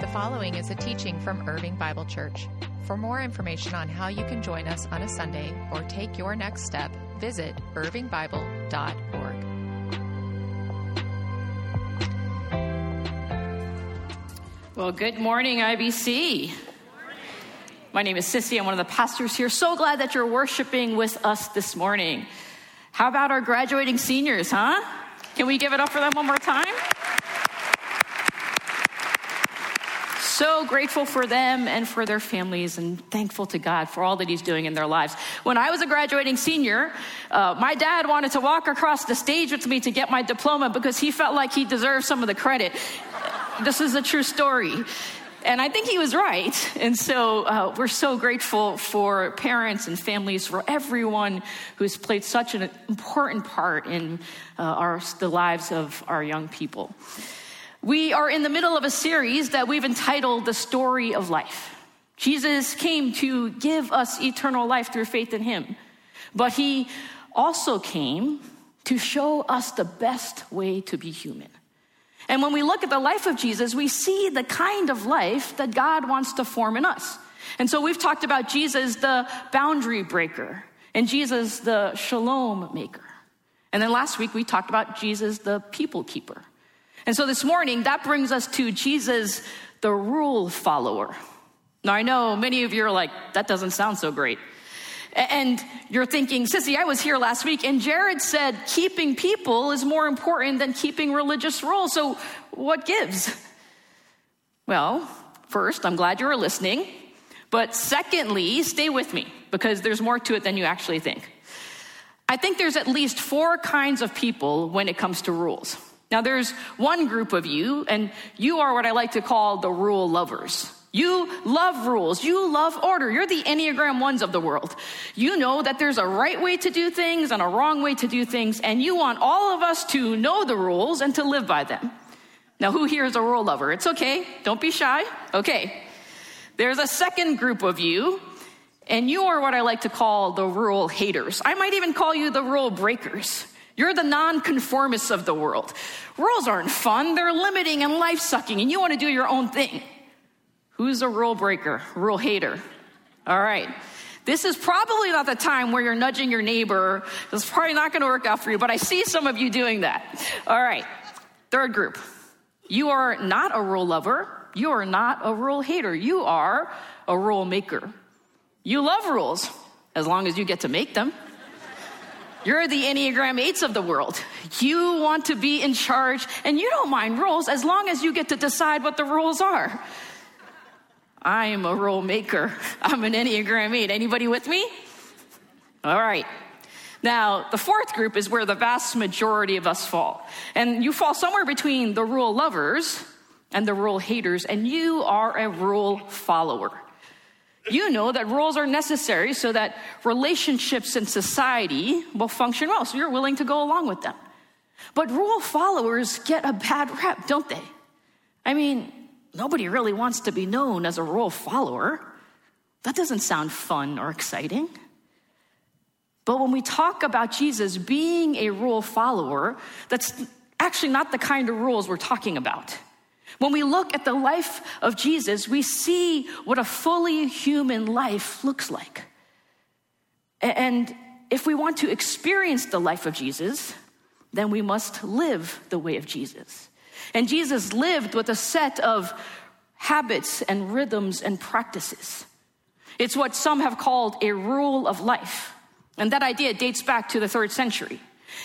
The following is a teaching from Irving Bible Church. For more information on how you can join us on a Sunday or take your next step, visit irvingbible.org. Well, good morning, IBC. My name is Sissy. I'm one of the pastors here. So glad that you're worshiping with us this morning. How about our graduating seniors, huh? Can we give it up for them one more time? So grateful for them and for their families, and thankful to God for all that He's doing in their lives. When I was a graduating senior, uh, my dad wanted to walk across the stage with me to get my diploma because he felt like he deserved some of the credit. this is a true story. And I think he was right. And so uh, we're so grateful for parents and families, for everyone who has played such an important part in uh, our, the lives of our young people. We are in the middle of a series that we've entitled The Story of Life. Jesus came to give us eternal life through faith in him, but he also came to show us the best way to be human. And when we look at the life of Jesus, we see the kind of life that God wants to form in us. And so we've talked about Jesus, the boundary breaker, and Jesus, the shalom maker. And then last week we talked about Jesus, the people keeper. And so this morning, that brings us to Jesus, the rule follower. Now, I know many of you are like, that doesn't sound so great. And you're thinking, Sissy, I was here last week, and Jared said keeping people is more important than keeping religious rules. So, what gives? Well, first, I'm glad you were listening. But secondly, stay with me because there's more to it than you actually think. I think there's at least four kinds of people when it comes to rules. Now, there's one group of you, and you are what I like to call the rule lovers. You love rules. You love order. You're the Enneagram ones of the world. You know that there's a right way to do things and a wrong way to do things, and you want all of us to know the rules and to live by them. Now, who here is a rule lover? It's okay. Don't be shy. Okay. There's a second group of you, and you are what I like to call the rule haters. I might even call you the rule breakers. You're the nonconformists of the world. Rules aren't fun, they're limiting and life sucking, and you want to do your own thing. Who's a rule breaker, rule hater? All right. This is probably not the time where you're nudging your neighbor. It's probably not going to work out for you, but I see some of you doing that. All right. Third group. You are not a rule lover. You are not a rule hater. You are a rule maker. You love rules as long as you get to make them. You're the Enneagram 8s of the world. You want to be in charge and you don't mind rules as long as you get to decide what the rules are. I am a rule maker. I'm an Enneagram 8. Anybody with me? All right. Now, the fourth group is where the vast majority of us fall. And you fall somewhere between the rule lovers and the rule haters, and you are a rule follower. You know that rules are necessary so that relationships in society will function well, so you're willing to go along with them. But rule followers get a bad rep, don't they? I mean, nobody really wants to be known as a rule follower. That doesn't sound fun or exciting. But when we talk about Jesus being a rule follower, that's actually not the kind of rules we're talking about. When we look at the life of Jesus, we see what a fully human life looks like. And if we want to experience the life of Jesus, then we must live the way of Jesus. And Jesus lived with a set of habits and rhythms and practices. It's what some have called a rule of life. And that idea dates back to the third century.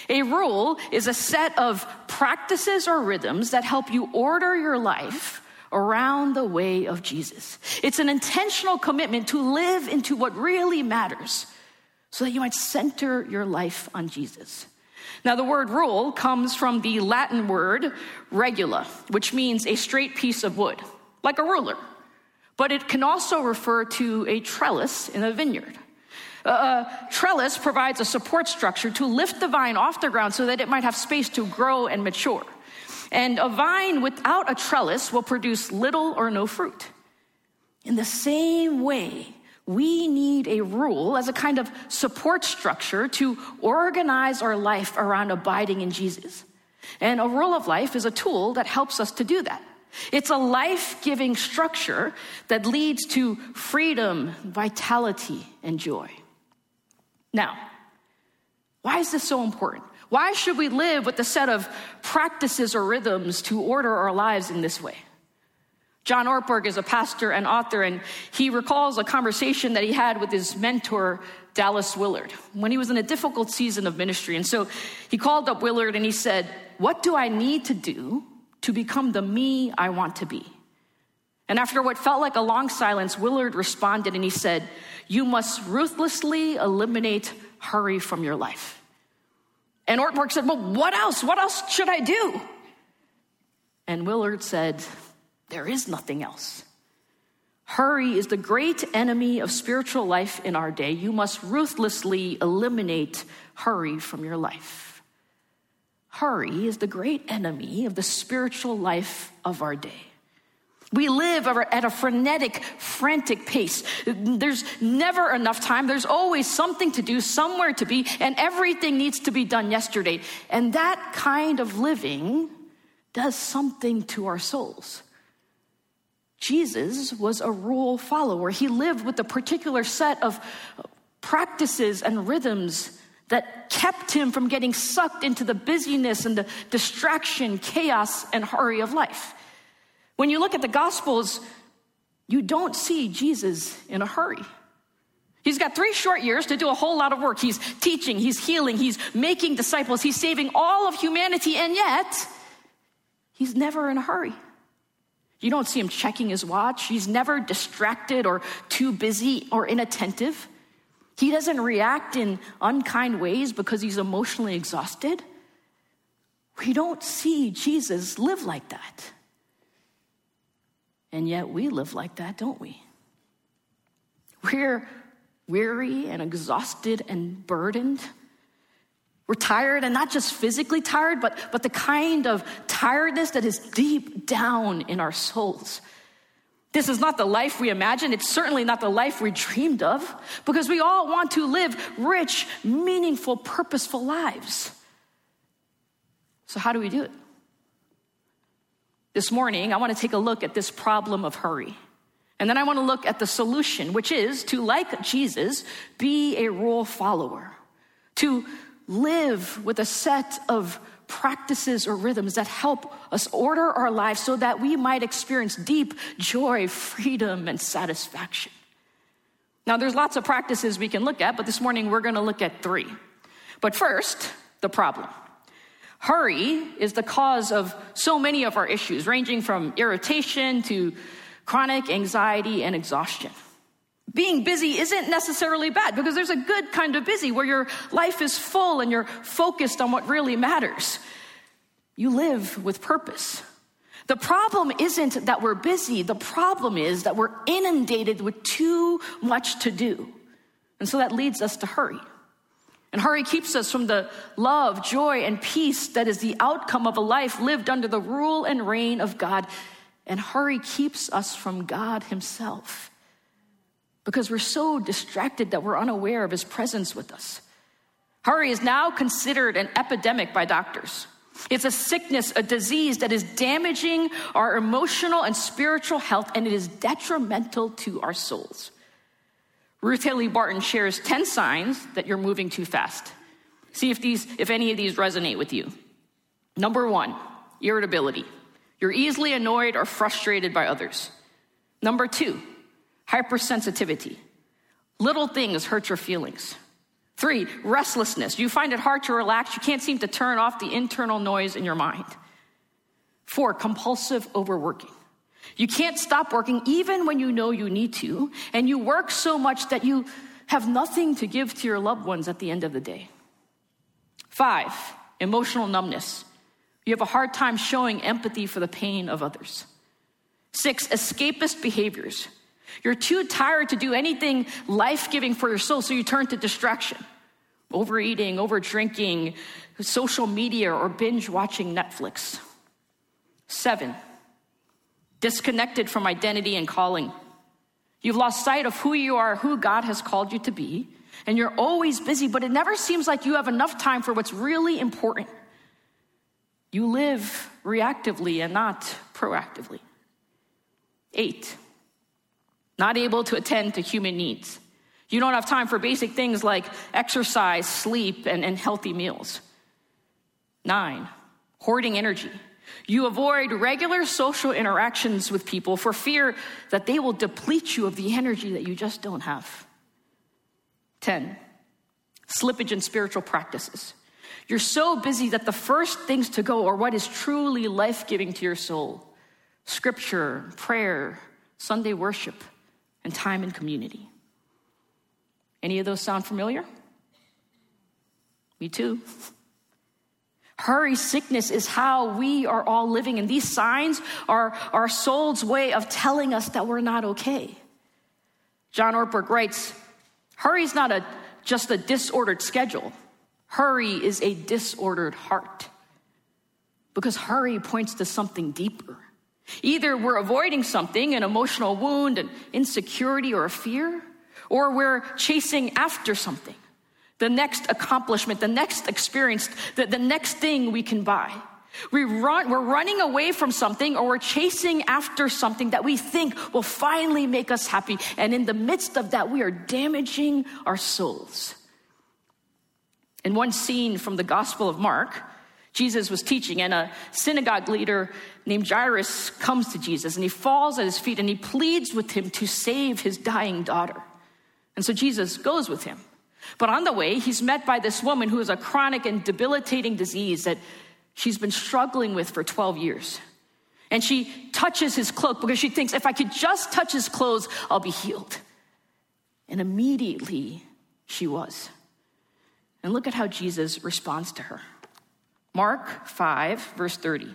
A rule is a set of practices or rhythms that help you order your life around the way of Jesus. It's an intentional commitment to live into what really matters so that you might center your life on Jesus. Now, the word rule comes from the Latin word regula, which means a straight piece of wood, like a ruler. But it can also refer to a trellis in a vineyard. A trellis provides a support structure to lift the vine off the ground so that it might have space to grow and mature. And a vine without a trellis will produce little or no fruit. In the same way, we need a rule as a kind of support structure to organize our life around abiding in Jesus. And a rule of life is a tool that helps us to do that. It's a life giving structure that leads to freedom, vitality, and joy. Now, why is this so important? Why should we live with a set of practices or rhythms to order our lives in this way? John Ortberg is a pastor and author, and he recalls a conversation that he had with his mentor, Dallas Willard, when he was in a difficult season of ministry. And so he called up Willard and he said, What do I need to do to become the me I want to be? And after what felt like a long silence, Willard responded and he said, You must ruthlessly eliminate hurry from your life. And Ortberg said, Well, what else? What else should I do? And Willard said, There is nothing else. Hurry is the great enemy of spiritual life in our day. You must ruthlessly eliminate hurry from your life. Hurry is the great enemy of the spiritual life of our day. We live at a frenetic, frantic pace. There's never enough time. There's always something to do, somewhere to be, and everything needs to be done yesterday. And that kind of living does something to our souls. Jesus was a rule follower. He lived with a particular set of practices and rhythms that kept him from getting sucked into the busyness and the distraction, chaos, and hurry of life. When you look at the Gospels, you don't see Jesus in a hurry. He's got three short years to do a whole lot of work. He's teaching, he's healing, he's making disciples, he's saving all of humanity, and yet he's never in a hurry. You don't see him checking his watch. He's never distracted or too busy or inattentive. He doesn't react in unkind ways because he's emotionally exhausted. We don't see Jesus live like that. And yet we live like that, don't we? We're weary and exhausted and burdened. We're tired, and not just physically tired, but, but the kind of tiredness that is deep down in our souls. This is not the life we imagine. It's certainly not the life we dreamed of, because we all want to live rich, meaningful, purposeful lives. So, how do we do it? This morning, I want to take a look at this problem of hurry. And then I want to look at the solution, which is to, like Jesus, be a rule follower, to live with a set of practices or rhythms that help us order our lives so that we might experience deep joy, freedom, and satisfaction. Now, there's lots of practices we can look at, but this morning we're going to look at three. But first, the problem. Hurry is the cause of so many of our issues, ranging from irritation to chronic anxiety and exhaustion. Being busy isn't necessarily bad because there's a good kind of busy where your life is full and you're focused on what really matters. You live with purpose. The problem isn't that we're busy, the problem is that we're inundated with too much to do. And so that leads us to hurry. And hurry keeps us from the love, joy, and peace that is the outcome of a life lived under the rule and reign of God. And hurry keeps us from God Himself because we're so distracted that we're unaware of His presence with us. Hurry is now considered an epidemic by doctors. It's a sickness, a disease that is damaging our emotional and spiritual health, and it is detrimental to our souls. Ruth Haley Barton shares 10 signs that you're moving too fast. See if these if any of these resonate with you. Number 1, irritability. You're easily annoyed or frustrated by others. Number 2, hypersensitivity. Little things hurt your feelings. Three, restlessness. You find it hard to relax. You can't seem to turn off the internal noise in your mind. Four, compulsive overworking. You can't stop working even when you know you need to, and you work so much that you have nothing to give to your loved ones at the end of the day. Five, emotional numbness. You have a hard time showing empathy for the pain of others. Six, escapist behaviors. You're too tired to do anything life giving for your soul, so you turn to distraction overeating, over drinking, social media, or binge watching Netflix. Seven, disconnected from identity and calling. You've lost sight of who you are, who God has called you to be, and you're always busy, but it never seems like you have enough time for what's really important. You live reactively and not proactively. Eight, not able to attend to human needs. You don't have time for basic things like exercise, sleep, and, and healthy meals. Nine, hoarding energy. You avoid regular social interactions with people for fear that they will deplete you of the energy that you just don't have. 10. Slippage in spiritual practices. You're so busy that the first things to go are what is truly life giving to your soul scripture, prayer, Sunday worship, and time in community. Any of those sound familiar? Me too. Hurry sickness is how we are all living, and these signs are our soul's way of telling us that we're not okay. John Ortberg writes Hurry is not a, just a disordered schedule, hurry is a disordered heart. Because hurry points to something deeper. Either we're avoiding something, an emotional wound, an insecurity, or a fear, or we're chasing after something the next accomplishment, the next experience, the, the next thing we can buy. We run, we're running away from something or we're chasing after something that we think will finally make us happy. And in the midst of that, we are damaging our souls. In one scene from the Gospel of Mark, Jesus was teaching, and a synagogue leader named Jairus comes to Jesus and he falls at his feet and he pleads with him to save his dying daughter. And so Jesus goes with him. But on the way, he's met by this woman who has a chronic and debilitating disease that she's been struggling with for 12 years. And she touches his cloak because she thinks, if I could just touch his clothes, I'll be healed. And immediately she was. And look at how Jesus responds to her. Mark 5, verse 30.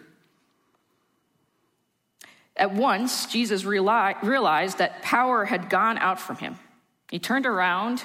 At once, Jesus realized that power had gone out from him. He turned around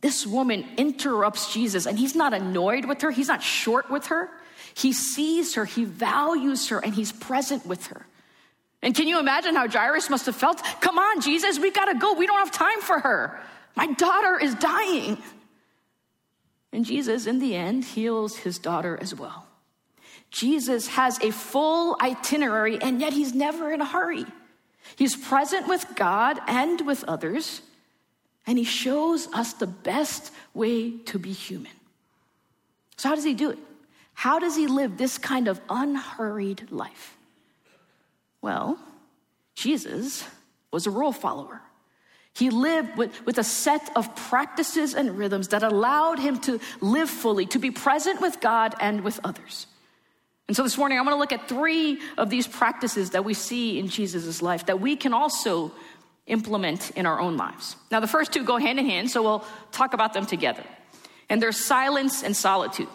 This woman interrupts Jesus, and he's not annoyed with her, he's not short with her. He sees her, he values her, and he's present with her. And can you imagine how Jairus must have felt? Come on, Jesus, we gotta go. We don't have time for her. My daughter is dying. And Jesus, in the end, heals his daughter as well. Jesus has a full itinerary, and yet he's never in a hurry. He's present with God and with others and he shows us the best way to be human. So, how does he do it? How does he live this kind of unhurried life? Well, Jesus was a rule follower. He lived with, with a set of practices and rhythms that allowed him to live fully, to be present with God and with others. And so this morning, I want to look at three of these practices that we see in Jesus' life that we can also implement in our own lives. Now, the first two go hand in hand, so we'll talk about them together. And there's silence and solitude.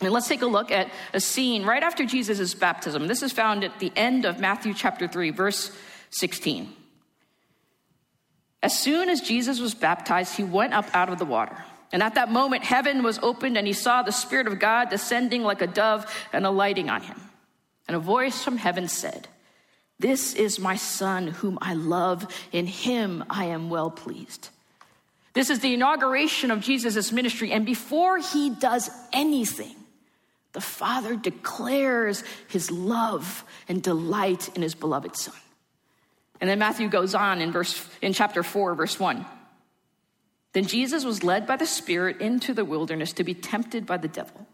And let's take a look at a scene right after Jesus' baptism. This is found at the end of Matthew chapter 3, verse 16. As soon as Jesus was baptized, he went up out of the water. And at that moment, heaven was opened, and he saw the Spirit of God descending like a dove and alighting on him. And a voice from heaven said, this is my son whom I love. In him I am well pleased. This is the inauguration of Jesus' ministry. And before he does anything, the Father declares his love and delight in his beloved Son. And then Matthew goes on in verse in chapter 4 verse 1. Then Jesus was led by the Spirit into the wilderness to be tempted by the devil.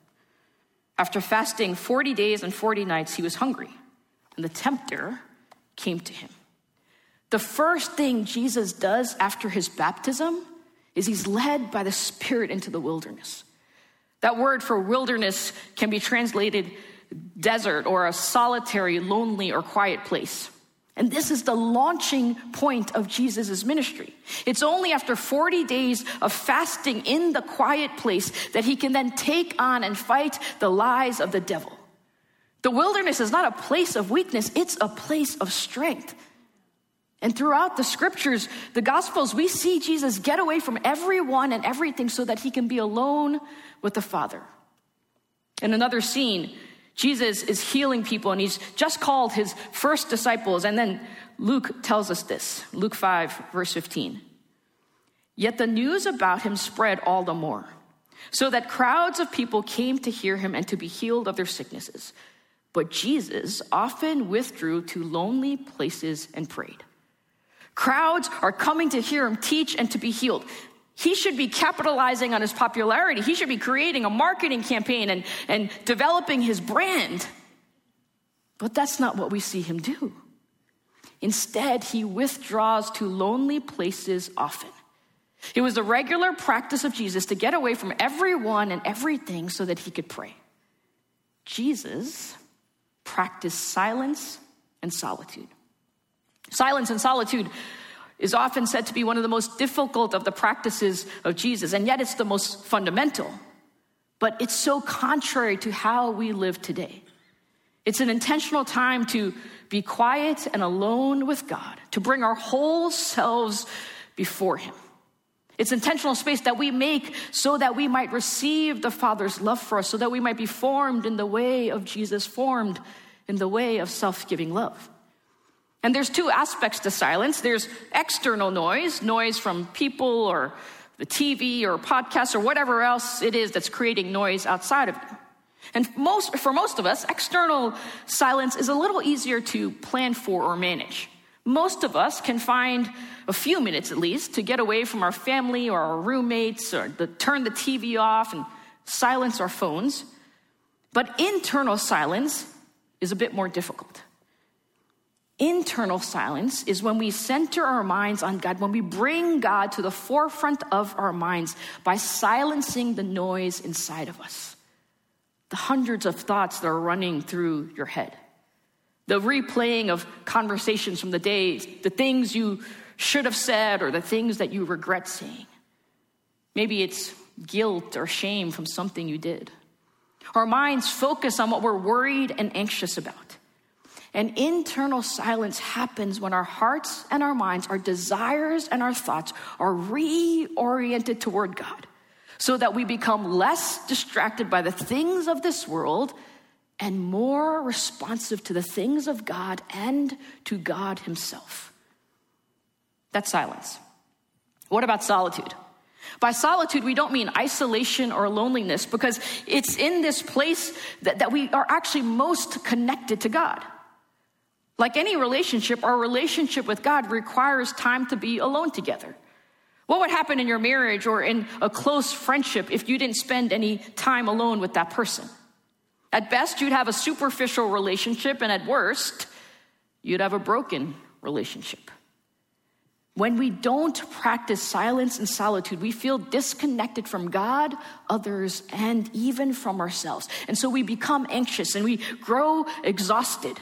After fasting 40 days and 40 nights he was hungry. And the tempter came to him. The first thing Jesus does after his baptism is he's led by the Spirit into the wilderness. That word for wilderness can be translated desert or a solitary, lonely, or quiet place. And this is the launching point of Jesus' ministry. It's only after 40 days of fasting in the quiet place that he can then take on and fight the lies of the devil. The wilderness is not a place of weakness, it's a place of strength. And throughout the scriptures, the gospels, we see Jesus get away from everyone and everything so that he can be alone with the Father. In another scene, Jesus is healing people and he's just called his first disciples. And then Luke tells us this Luke 5, verse 15. Yet the news about him spread all the more, so that crowds of people came to hear him and to be healed of their sicknesses. But Jesus often withdrew to lonely places and prayed. Crowds are coming to hear him teach and to be healed. He should be capitalizing on his popularity. He should be creating a marketing campaign and, and developing his brand. But that's not what we see him do. Instead, he withdraws to lonely places often. It was a regular practice of Jesus to get away from everyone and everything so that he could pray. Jesus practiced silence and solitude. Silence and solitude is often said to be one of the most difficult of the practices of Jesus, and yet it's the most fundamental. But it's so contrary to how we live today. It's an intentional time to be quiet and alone with God, to bring our whole selves before Him. It's intentional space that we make so that we might receive the Father's love for us, so that we might be formed in the way of Jesus, formed in the way of self giving love. And there's two aspects to silence there's external noise, noise from people or the TV or podcasts or whatever else it is that's creating noise outside of you. And most, for most of us, external silence is a little easier to plan for or manage. Most of us can find a few minutes at least to get away from our family or our roommates or to turn the TV off and silence our phones. But internal silence is a bit more difficult. Internal silence is when we center our minds on God, when we bring God to the forefront of our minds by silencing the noise inside of us, the hundreds of thoughts that are running through your head, the replaying of conversations from the days, the things you should have said or the things that you regret saying. Maybe it's guilt or shame from something you did. Our minds focus on what we're worried and anxious about. And internal silence happens when our hearts and our minds, our desires and our thoughts are reoriented toward God so that we become less distracted by the things of this world and more responsive to the things of God and to God Himself. That's silence. What about solitude? By solitude, we don't mean isolation or loneliness because it's in this place that, that we are actually most connected to God. Like any relationship, our relationship with God requires time to be alone together. What would happen in your marriage or in a close friendship if you didn't spend any time alone with that person? At best, you'd have a superficial relationship, and at worst, you'd have a broken relationship. When we don't practice silence and solitude, we feel disconnected from God, others, and even from ourselves. And so we become anxious and we grow exhausted.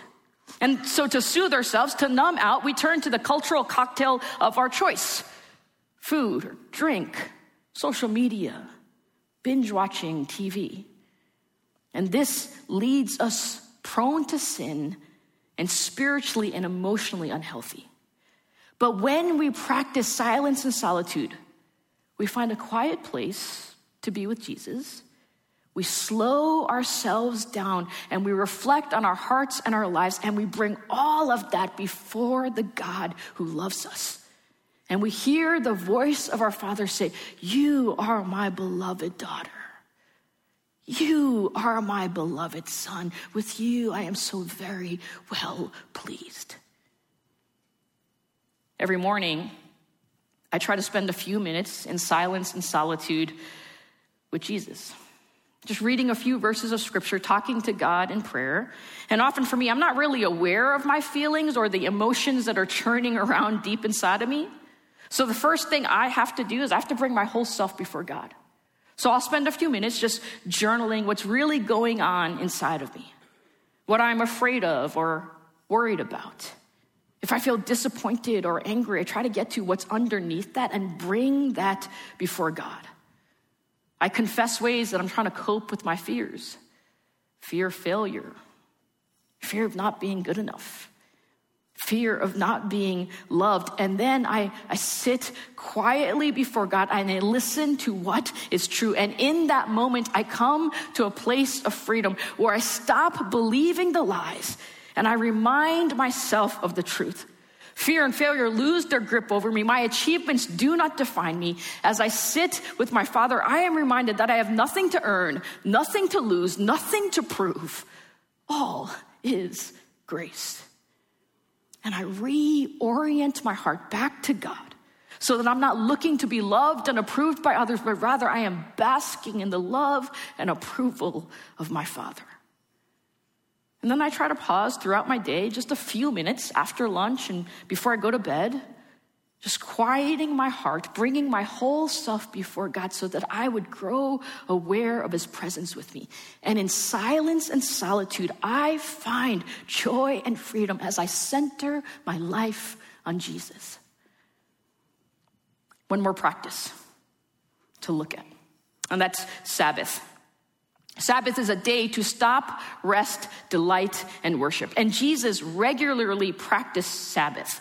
And so, to soothe ourselves, to numb out, we turn to the cultural cocktail of our choice food or drink, social media, binge watching TV. And this leads us prone to sin and spiritually and emotionally unhealthy. But when we practice silence and solitude, we find a quiet place to be with Jesus we slow ourselves down and we reflect on our hearts and our lives and we bring all of that before the God who loves us. And we hear the voice of our Father say, You are my beloved daughter. You are my beloved son. With you, I am so very well pleased. Every morning, I try to spend a few minutes in silence and solitude with Jesus just reading a few verses of scripture, talking to God in prayer. And often for me, I'm not really aware of my feelings or the emotions that are churning around deep inside of me. So the first thing I have to do is I have to bring my whole self before God. So I'll spend a few minutes just journaling what's really going on inside of me, what I'm afraid of or worried about. If I feel disappointed or angry, I try to get to what's underneath that and bring that before God. I confess ways that I'm trying to cope with my fears fear of failure, fear of not being good enough, fear of not being loved. And then I, I sit quietly before God and I listen to what is true. And in that moment, I come to a place of freedom where I stop believing the lies and I remind myself of the truth. Fear and failure lose their grip over me. My achievements do not define me. As I sit with my Father, I am reminded that I have nothing to earn, nothing to lose, nothing to prove. All is grace. And I reorient my heart back to God so that I'm not looking to be loved and approved by others, but rather I am basking in the love and approval of my Father. And then I try to pause throughout my day, just a few minutes after lunch and before I go to bed, just quieting my heart, bringing my whole self before God so that I would grow aware of His presence with me. And in silence and solitude, I find joy and freedom as I center my life on Jesus. One more practice to look at, and that's Sabbath. Sabbath is a day to stop, rest, delight, and worship. And Jesus regularly practiced Sabbath.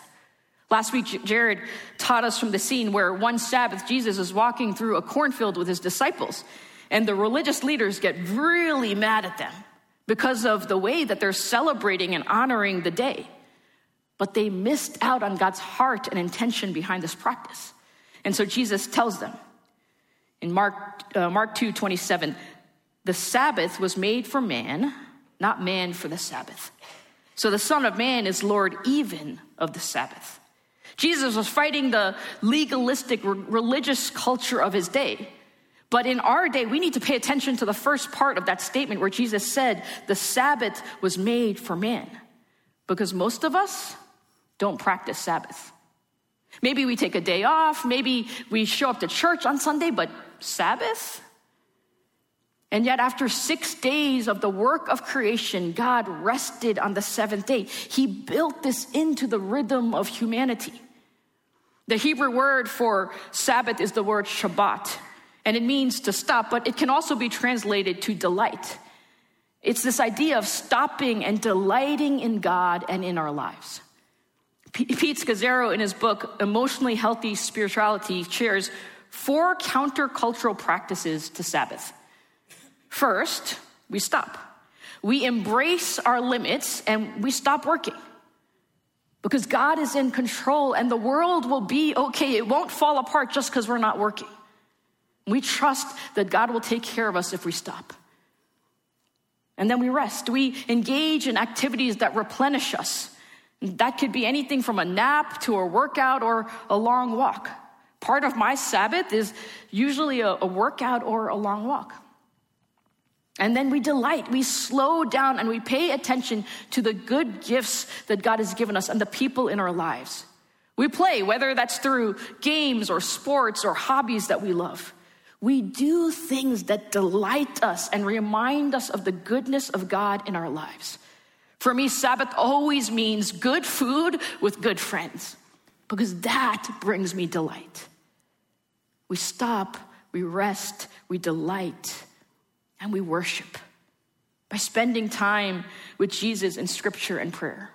Last week, Jared taught us from the scene where one Sabbath, Jesus is walking through a cornfield with his disciples, and the religious leaders get really mad at them because of the way that they're celebrating and honoring the day. But they missed out on God's heart and intention behind this practice. And so Jesus tells them in Mark, uh, Mark 2 27, the Sabbath was made for man, not man for the Sabbath. So the Son of Man is Lord even of the Sabbath. Jesus was fighting the legalistic religious culture of his day. But in our day, we need to pay attention to the first part of that statement where Jesus said, The Sabbath was made for man. Because most of us don't practice Sabbath. Maybe we take a day off, maybe we show up to church on Sunday, but Sabbath? And yet, after six days of the work of creation, God rested on the seventh day. He built this into the rhythm of humanity. The Hebrew word for Sabbath is the word Shabbat, and it means to stop, but it can also be translated to delight. It's this idea of stopping and delighting in God and in our lives. Pete Scazzero, in his book, Emotionally Healthy Spirituality, shares four countercultural practices to Sabbath. First, we stop. We embrace our limits and we stop working because God is in control and the world will be okay. It won't fall apart just because we're not working. We trust that God will take care of us if we stop. And then we rest. We engage in activities that replenish us. That could be anything from a nap to a workout or a long walk. Part of my Sabbath is usually a, a workout or a long walk. And then we delight, we slow down, and we pay attention to the good gifts that God has given us and the people in our lives. We play, whether that's through games or sports or hobbies that we love. We do things that delight us and remind us of the goodness of God in our lives. For me, Sabbath always means good food with good friends because that brings me delight. We stop, we rest, we delight and we worship by spending time with Jesus in scripture and prayer.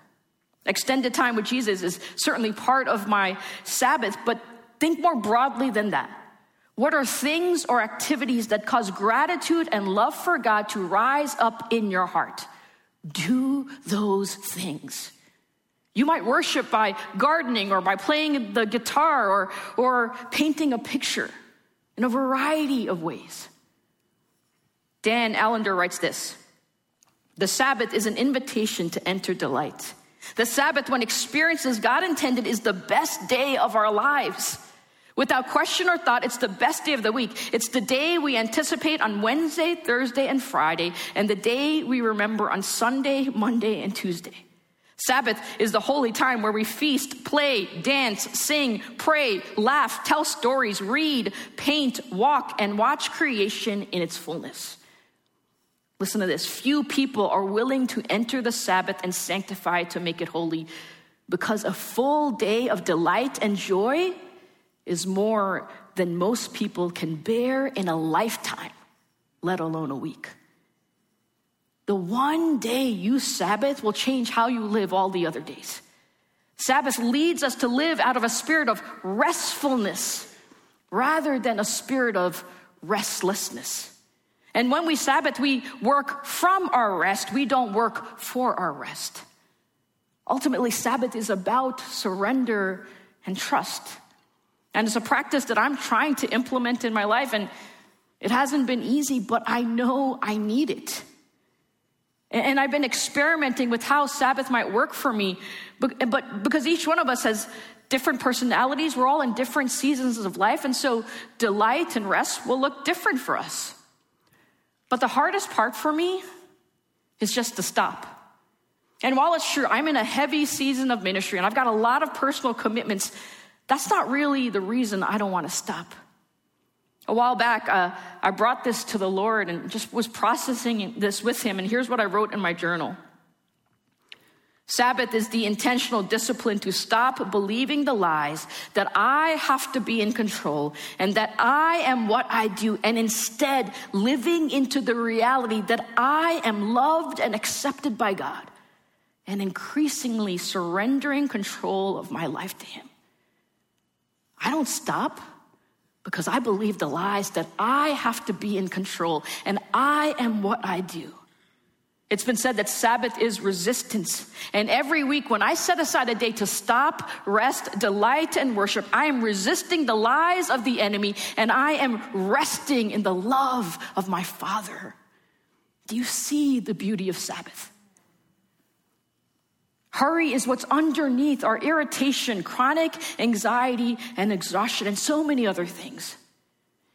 Extended time with Jesus is certainly part of my Sabbath, but think more broadly than that. What are things or activities that cause gratitude and love for God to rise up in your heart? Do those things. You might worship by gardening or by playing the guitar or, or painting a picture in a variety of ways. Dan Allender writes this The Sabbath is an invitation to enter delight. The Sabbath, when experienced as God intended, is the best day of our lives. Without question or thought, it's the best day of the week. It's the day we anticipate on Wednesday, Thursday, and Friday, and the day we remember on Sunday, Monday, and Tuesday. Sabbath is the holy time where we feast, play, dance, sing, pray, laugh, tell stories, read, paint, walk, and watch creation in its fullness. Listen to this. Few people are willing to enter the Sabbath and sanctify it to make it holy because a full day of delight and joy is more than most people can bear in a lifetime, let alone a week. the one day you Sabbath will change how you live all the other days. Sabbath leads us to live out of a spirit of restfulness rather than a spirit of restlessness. And when we Sabbath, we work from our rest, we don't work for our rest. Ultimately, Sabbath is about surrender and trust. And it's a practice that I'm trying to implement in my life, and it hasn't been easy, but I know I need it. And I've been experimenting with how Sabbath might work for me. But, but because each one of us has different personalities, we're all in different seasons of life. And so delight and rest will look different for us. But the hardest part for me is just to stop. And while it's true, I'm in a heavy season of ministry and I've got a lot of personal commitments, that's not really the reason I don't want to stop. A while back, uh, I brought this to the Lord and just was processing this with Him. And here's what I wrote in my journal Sabbath is the intentional discipline to stop believing the lies that I have to be in control and that I am what I do, and instead living into the reality that I am loved and accepted by God, and increasingly surrendering control of my life to Him. I don't stop because I believe the lies that I have to be in control and I am what I do. It's been said that Sabbath is resistance. And every week, when I set aside a day to stop, rest, delight, and worship, I am resisting the lies of the enemy and I am resting in the love of my Father. Do you see the beauty of Sabbath? Hurry is what's underneath our irritation, chronic anxiety, and exhaustion, and so many other things.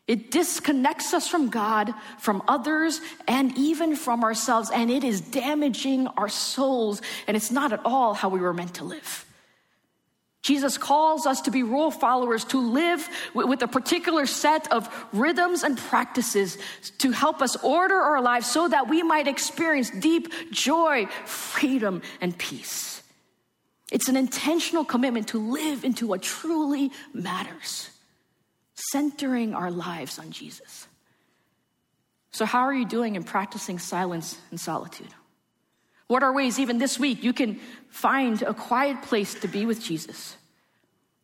It disconnects us from God, from others, and even from ourselves, and it is damaging our souls, and it's not at all how we were meant to live. Jesus calls us to be rule followers, to live with a particular set of rhythms and practices to help us order our lives so that we might experience deep joy, freedom, and peace. It's an intentional commitment to live into what truly matters, centering our lives on Jesus. So, how are you doing in practicing silence and solitude? What are ways, even this week, you can find a quiet place to be with Jesus?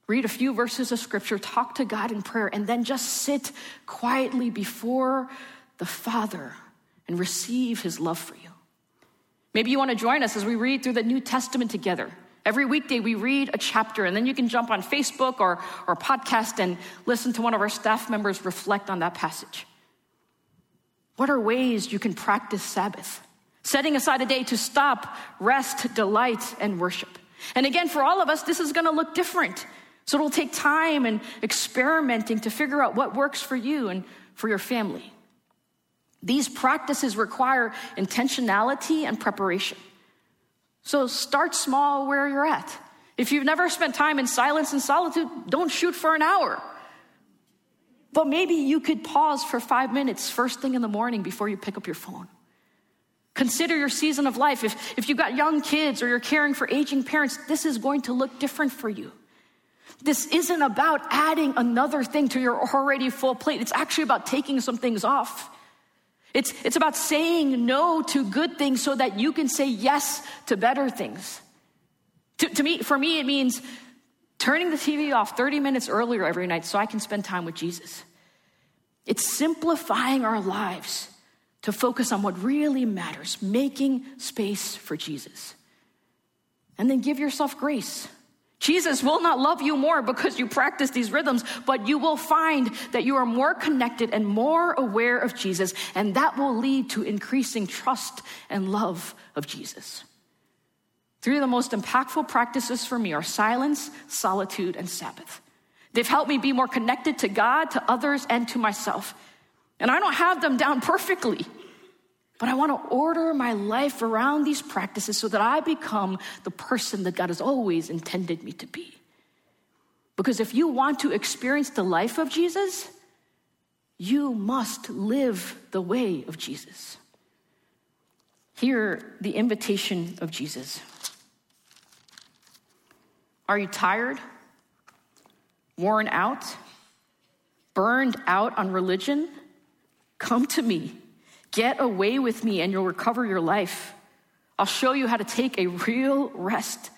Read a few verses of scripture, talk to God in prayer, and then just sit quietly before the Father and receive his love for you. Maybe you want to join us as we read through the New Testament together. Every weekday, we read a chapter, and then you can jump on Facebook or, or podcast and listen to one of our staff members reflect on that passage. What are ways you can practice Sabbath? Setting aside a day to stop, rest, delight, and worship. And again, for all of us, this is going to look different. So it'll take time and experimenting to figure out what works for you and for your family. These practices require intentionality and preparation. So start small where you're at. If you've never spent time in silence and solitude, don't shoot for an hour. But maybe you could pause for five minutes first thing in the morning before you pick up your phone. Consider your season of life. If, if you've got young kids or you're caring for aging parents, this is going to look different for you. This isn't about adding another thing to your already full plate. It's actually about taking some things off. It's, it's about saying no to good things so that you can say yes to better things. To, to me, for me, it means turning the TV off 30 minutes earlier every night so I can spend time with Jesus. It's simplifying our lives to focus on what really matters, making space for Jesus. And then give yourself grace. Jesus will not love you more because you practice these rhythms, but you will find that you are more connected and more aware of Jesus, and that will lead to increasing trust and love of Jesus. Three of the most impactful practices for me are silence, solitude, and Sabbath. They've helped me be more connected to God, to others, and to myself. And I don't have them down perfectly. But I want to order my life around these practices so that I become the person that God has always intended me to be. Because if you want to experience the life of Jesus, you must live the way of Jesus. Hear the invitation of Jesus. Are you tired? Worn out? Burned out on religion? Come to me Get away with me and you'll recover your life. I'll show you how to take a real rest.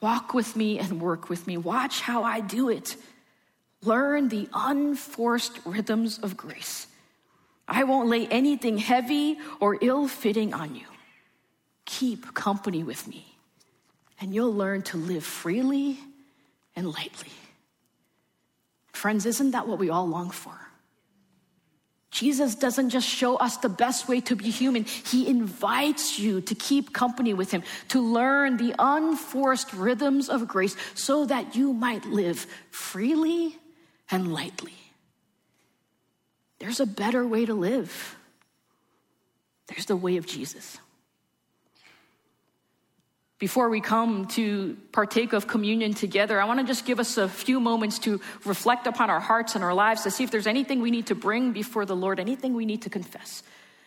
Walk with me and work with me. Watch how I do it. Learn the unforced rhythms of grace. I won't lay anything heavy or ill fitting on you. Keep company with me, and you'll learn to live freely and lightly. Friends, isn't that what we all long for? Jesus doesn't just show us the best way to be human, He invites you to keep company with Him, to learn the unforced rhythms of grace so that you might live freely and lightly. There's a better way to live. There's the way of Jesus. Before we come to partake of communion together, I want to just give us a few moments to reflect upon our hearts and our lives to see if there's anything we need to bring before the Lord, anything we need to confess.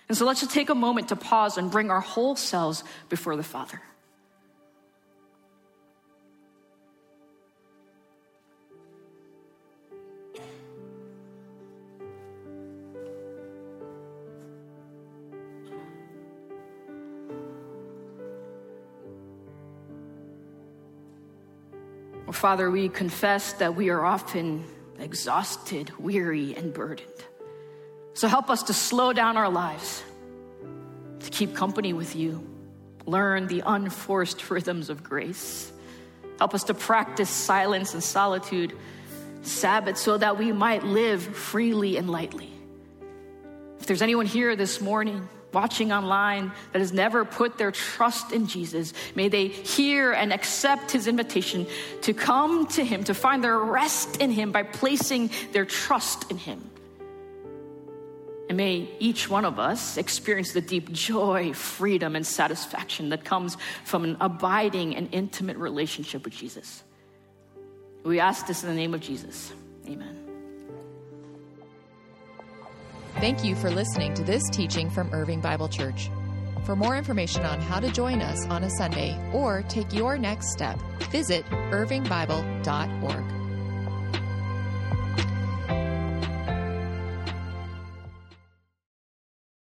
And so let's just take a moment to pause and bring our whole selves before the Father. Father, we confess that we are often exhausted, weary, and burdened. So help us to slow down our lives, to keep company with you, learn the unforced rhythms of grace. Help us to practice silence and solitude, Sabbath, so that we might live freely and lightly. If there's anyone here this morning, watching online that has never put their trust in Jesus, may they hear and accept his invitation to come to him, to find their rest in him by placing their trust in him. And may each one of us experience the deep joy, freedom, and satisfaction that comes from an abiding and intimate relationship with Jesus. We ask this in the name of Jesus. Amen. Thank you for listening to this teaching from Irving Bible Church. For more information on how to join us on a Sunday or take your next step, visit irvingbible.org.